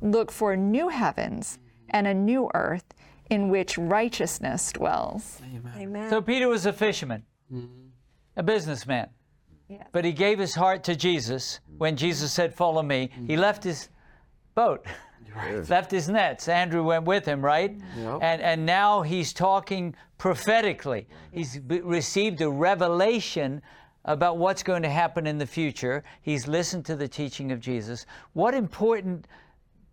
look for new heavens and a new earth in which righteousness dwells. Amen. So Peter was a fisherman, a businessman. But he gave his heart to Jesus when Jesus said, Follow me. He left his boat, left his nets. Andrew went with him, right? Yep. And, and now he's talking prophetically. He's b- received a revelation about what's going to happen in the future. He's listened to the teaching of Jesus. What important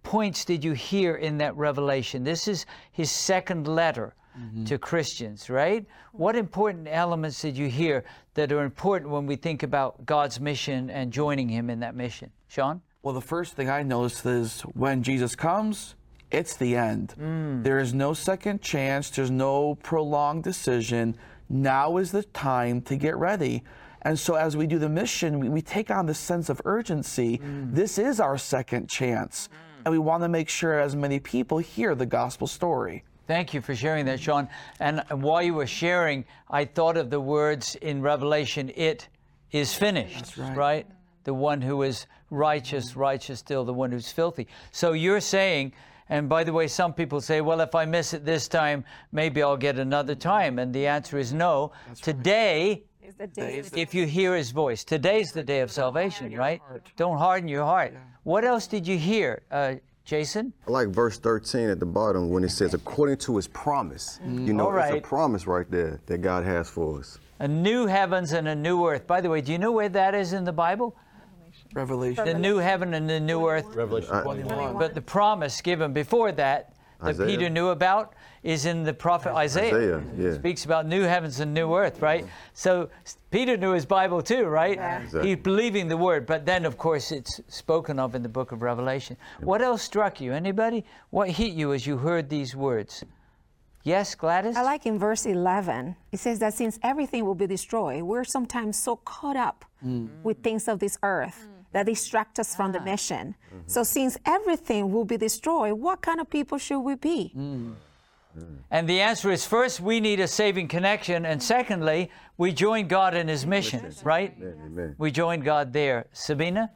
points did you hear in that revelation? This is his second letter mm-hmm. to Christians, right? What important elements did you hear that are important when we think about God's mission and joining him in that mission? Sean? Well, the first thing I noticed is when Jesus comes, it's the end. Mm. There is no second chance, there's no prolonged decision. Now is the time to get ready. And so, as we do the mission, we, we take on this sense of urgency. Mm. This is our second chance. Mm. And we want to make sure as many people hear the gospel story. Thank you for sharing that, Sean. And while you were sharing, I thought of the words in Revelation, it is finished, right. The one who is righteous, righteous still, the one who's filthy. So you're saying, and by the way, some people say, well, if I miss it this time, maybe I'll get another time. And the answer is no. Today, Is the day if you hear his voice, today's the day of salvation, right? Don't harden your heart. What else did you hear, uh, Jason? I like verse 13 at the bottom when it says, according to his promise. You know, All it's a promise right there that God has for us. A new heavens and a new earth. By the way, do you know where that is in the Bible? Revelation The new heaven and the new earth. Revelation 21. But the promise given before that, that Isaiah. Peter knew about, is in the prophet Isaiah. Isaiah, yeah. Speaks about new heavens and new earth, right? So Peter knew his Bible too, right? Exactly. He's believing the word, but then of course it's spoken of in the book of Revelation. What else struck you? Anybody? What hit you as you heard these words? Yes, Gladys? I like in verse 11, it says that since everything will be destroyed, we're sometimes so caught up mm. with things of this earth mm. that distract us from the ah. mission. Mm-hmm. So, since everything will be destroyed, what kind of people should we be? Mm. And the answer is first, we need a saving connection, and secondly, we join God in His mission, right? Amen. We join God there. Sabina?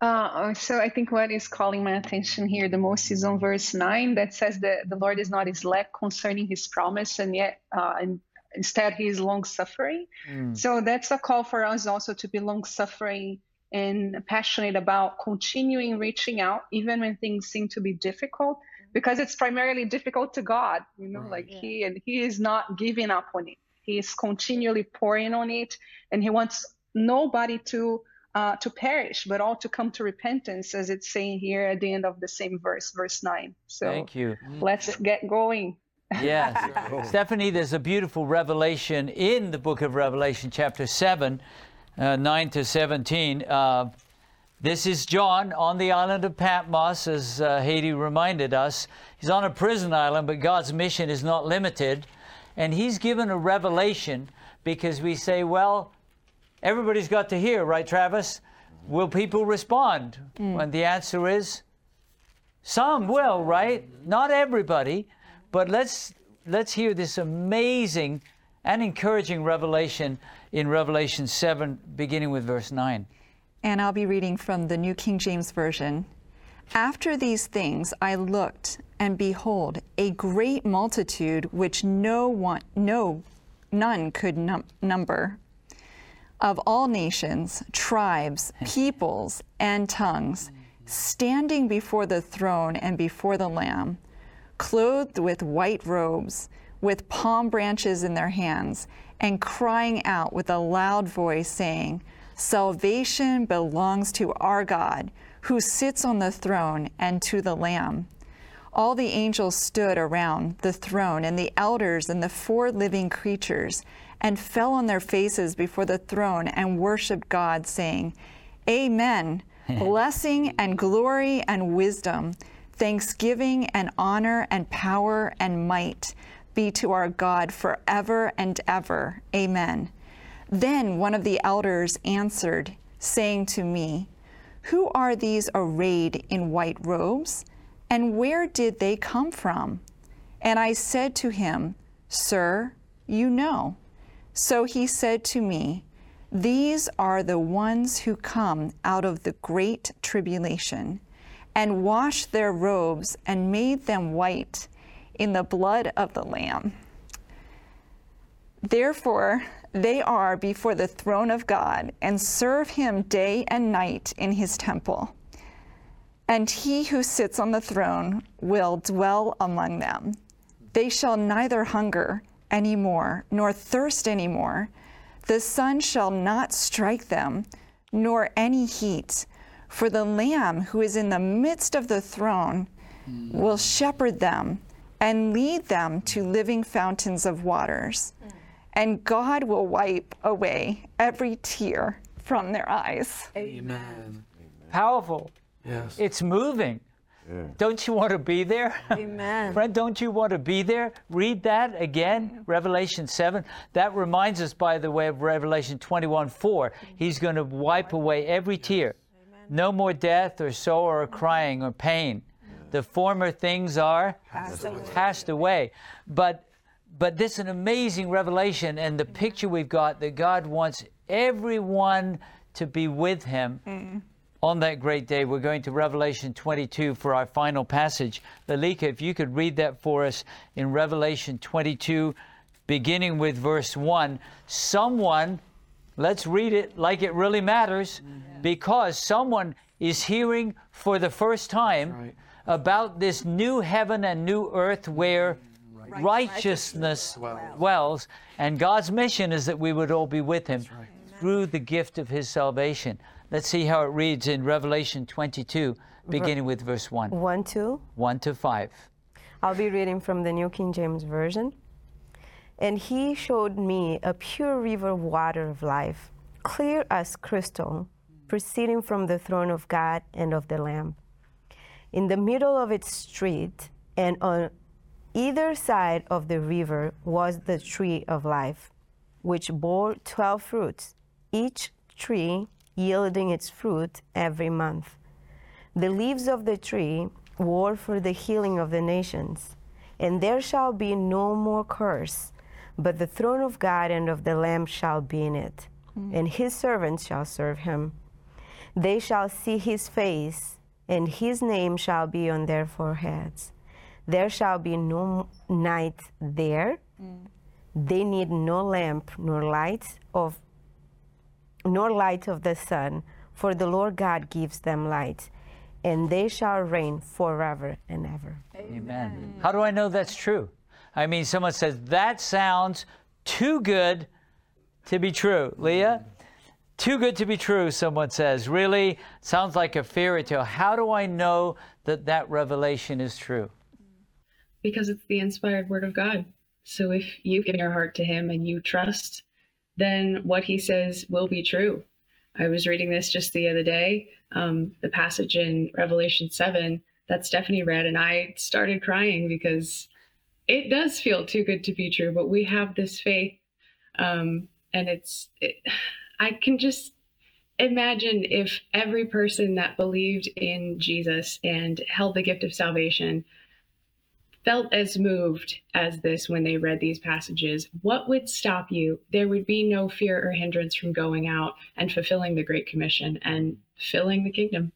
Uh, so I think what is calling my attention here the most is on verse 9 that says that the Lord is not slack concerning his promise and yet uh, and instead he is long suffering. So that's a call for us also to be long suffering and passionate about continuing reaching out even when things seem to be difficult because it's primarily difficult to God, you know, like he and he is not giving up on it. He is continually pouring on it and he wants nobody to uh, to perish, but all to come to repentance, as it's saying here at the end of the same verse, verse nine. So Thank you. let's get going. Yes. Stephanie, there's a beautiful revelation in the book of Revelation, chapter 7, uh, 9 to 17. Uh, this is John on the island of Patmos, as uh, Haiti reminded us. He's on a prison island, but God's mission is not limited. And he's given a revelation because we say, well, everybody's got to hear, right, Travis? Will people respond? And the answer is some will, right? Not everybody, but let's let's hear this amazing and encouraging revelation in Revelation 7 beginning with verse 9. And I'll be reading from the New King James Version. After these things I looked, and behold, a great multitude which no one, no, none could num- number, of all nations, tribes, hmm. peoples, and tongues, standing before the throne and before the Lamb, clothed with white robes, with palm branches in their hands, and crying out with a loud voice, saying, Salvation belongs to our God, who sits on the throne, and to the Lamb. All the angels stood around the throne, and the elders and the four living creatures, and fell on their faces before the throne and worshiped God, saying, Amen. Blessing and glory and wisdom, thanksgiving and honor and power and might be to our God forever and ever. Amen. Then one of the elders answered, saying to me, Who are these arrayed in white robes? And where did they come from? And I said to him, Sir, you know. So he said to me, These are the ones who come out of the great tribulation, and washed their robes and made them white in the blood of the Lamb. Therefore, they are before the throne of God and serve him day and night in his temple. And he who sits on the throne will dwell among them. They shall neither hunger any more, nor thirst any more. The sun shall not strike them, nor any heat. For the Lamb who is in the midst of the throne hmm. will shepherd them and lead them to living fountains of waters. Hmm. And God will wipe away every tear from their eyes. Amen. Powerful. Yes. It's moving. Don't you want to be there? Amen. Friend, don't you want to be there? Read that again, Revelation 7. That reminds us, by the way, of Revelation 21 4. He's going to wipe away every tear. No more death or sorrow or crying or pain. The former things are passed away. But but this is an amazing revelation and the mm-hmm. picture we've got that God wants everyone to be with him mm. on that great day. We're going to Revelation 22 for our final passage. Lalika, if you could read that for us in Revelation 22, beginning with verse 1. Someone, let's read it like it really matters, mm-hmm. because someone is hearing for the first time about this new heaven and new earth where mm. Righteousness dwells. And God's mission is that we would all be with Him through the gift of His salvation. Let's see how it reads in Revelation 22, beginning with verse 1. 1 2. 1 to 5. I'll be reading from the New King James Version. And he showed me a pure river of water of life, clear as crystal, proceeding from the throne of God and of the Lamb. In the middle of its street, and on either side of the river, was the tree of life, which bore twelve fruits, each tree yielding its fruit every month. The leaves of the tree were for the healing of the nations. And there shall be no more curse, but the throne of God and of the Lamb shall be in it, mm. and his servants shall serve him. They shall see his face, and his name shall be on their foreheads. There shall be no night there. Mm. They need no lamp nor light of nor light of the sun, for the Lord God gives them light, and they shall reign forever and ever. Amen. How do I know that's true? I mean, someone says, that sounds too good to be true. Leah, mm. Too good to be true, someone says. Really? Sounds like a fairy tale. How do I know that that revelation is true? Because it's the inspired word of God. So if you've given your heart to Him and you trust, then what He says will be true. I was reading this just the other day, um, the passage in Revelation 7 that Stephanie read, and I started crying because it does feel too good to be true, but we have this faith. Um, and it's, it, I can just imagine if every person that believed in Jesus and held the gift of salvation felt as moved as this when they read these passages, what would stop you? There would be no fear or hindrance from going out and fulfilling the Great Commission and filling the kingdom.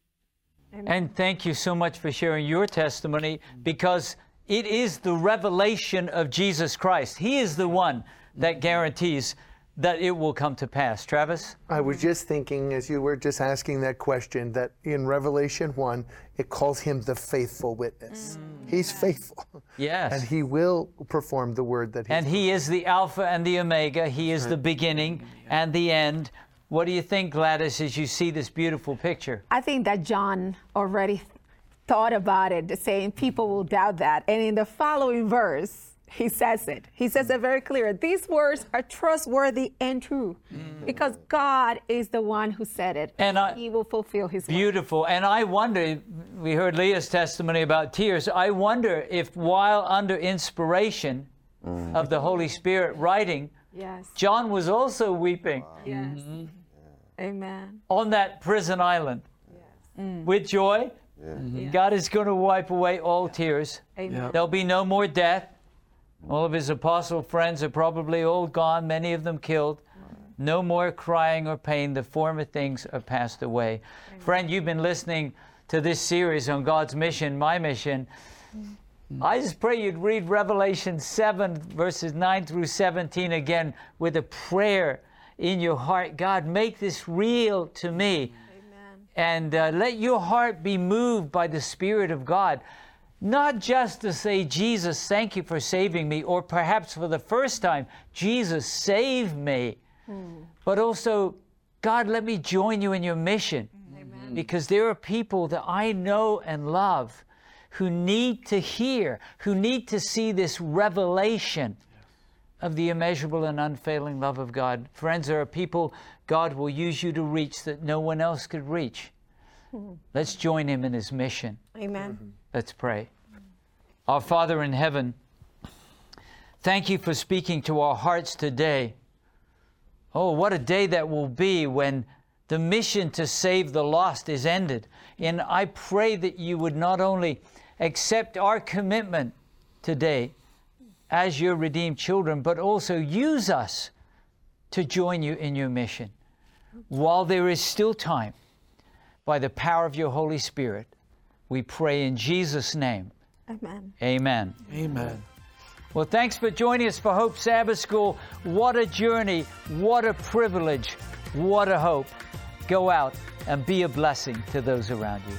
And thank you so much for sharing your testimony because it is the revelation of Jesus Christ. He is the one that guarantees that it will come to pass. Travis? I was just thinking, as you were just asking that question, that in Revelation 1, it calls him the faithful witness. Mm. He's faithful. Yes. And he will perform the word that he And He is the Alpha and the Omega. He is the beginning and the end. What do you think, Gladys, as you see this beautiful picture? I think that John already thought about it, saying people will doubt that. And in the following verse, he says it. He says it very clear. These words are trustworthy and true mm. because God is the one who said it. And I- he will fulfill his word. Beautiful. And I wonder, we heard Leah's testimony about tears. I wonder if while under inspiration mm. of the Holy Spirit writing, Yes. John was also weeping Yes. Mm-hmm. Amen. on that prison island mm. with joy. God is going to wipe away all tears. Amen. There'll be no more death. All of his apostle friends are probably all gone, many of them killed. No more crying or pain. The former things are passed away. Friend, you've been listening to this series on God's mission, my mission. I just pray you'd read Revelation 7, verses 9 through 17 again with a prayer in your heart. God, make this real to me. And uh, let your heart be moved by the Spirit of God. Not just to say, Jesus, thank you for saving me, or perhaps for the first time, Jesus, save me. Hmm. But also, God, let me join you in your mission. Hmm. Because there are people that I know and love who need to hear, who need to see this revelation of the immeasurable and unfailing love of God. Friends, there are people God will use you to reach that no one else could reach. Hmm. Let's join him in his mission. Amen. Mm-hmm. Let's pray. Our Father in heaven, thank you for speaking to our hearts today. Oh, what a day that will be when the mission to save the lost is ended. And I pray that you would not only accept our commitment today as your redeemed children, but also use us to join you in your mission. While there is still time, by the power of your Holy Spirit, we pray in Jesus' name. Amen. Amen. Amen. Well, thanks for joining us for Hope Sabbath School. What a journey, what a privilege, what a hope. Go out and be a blessing to those around you.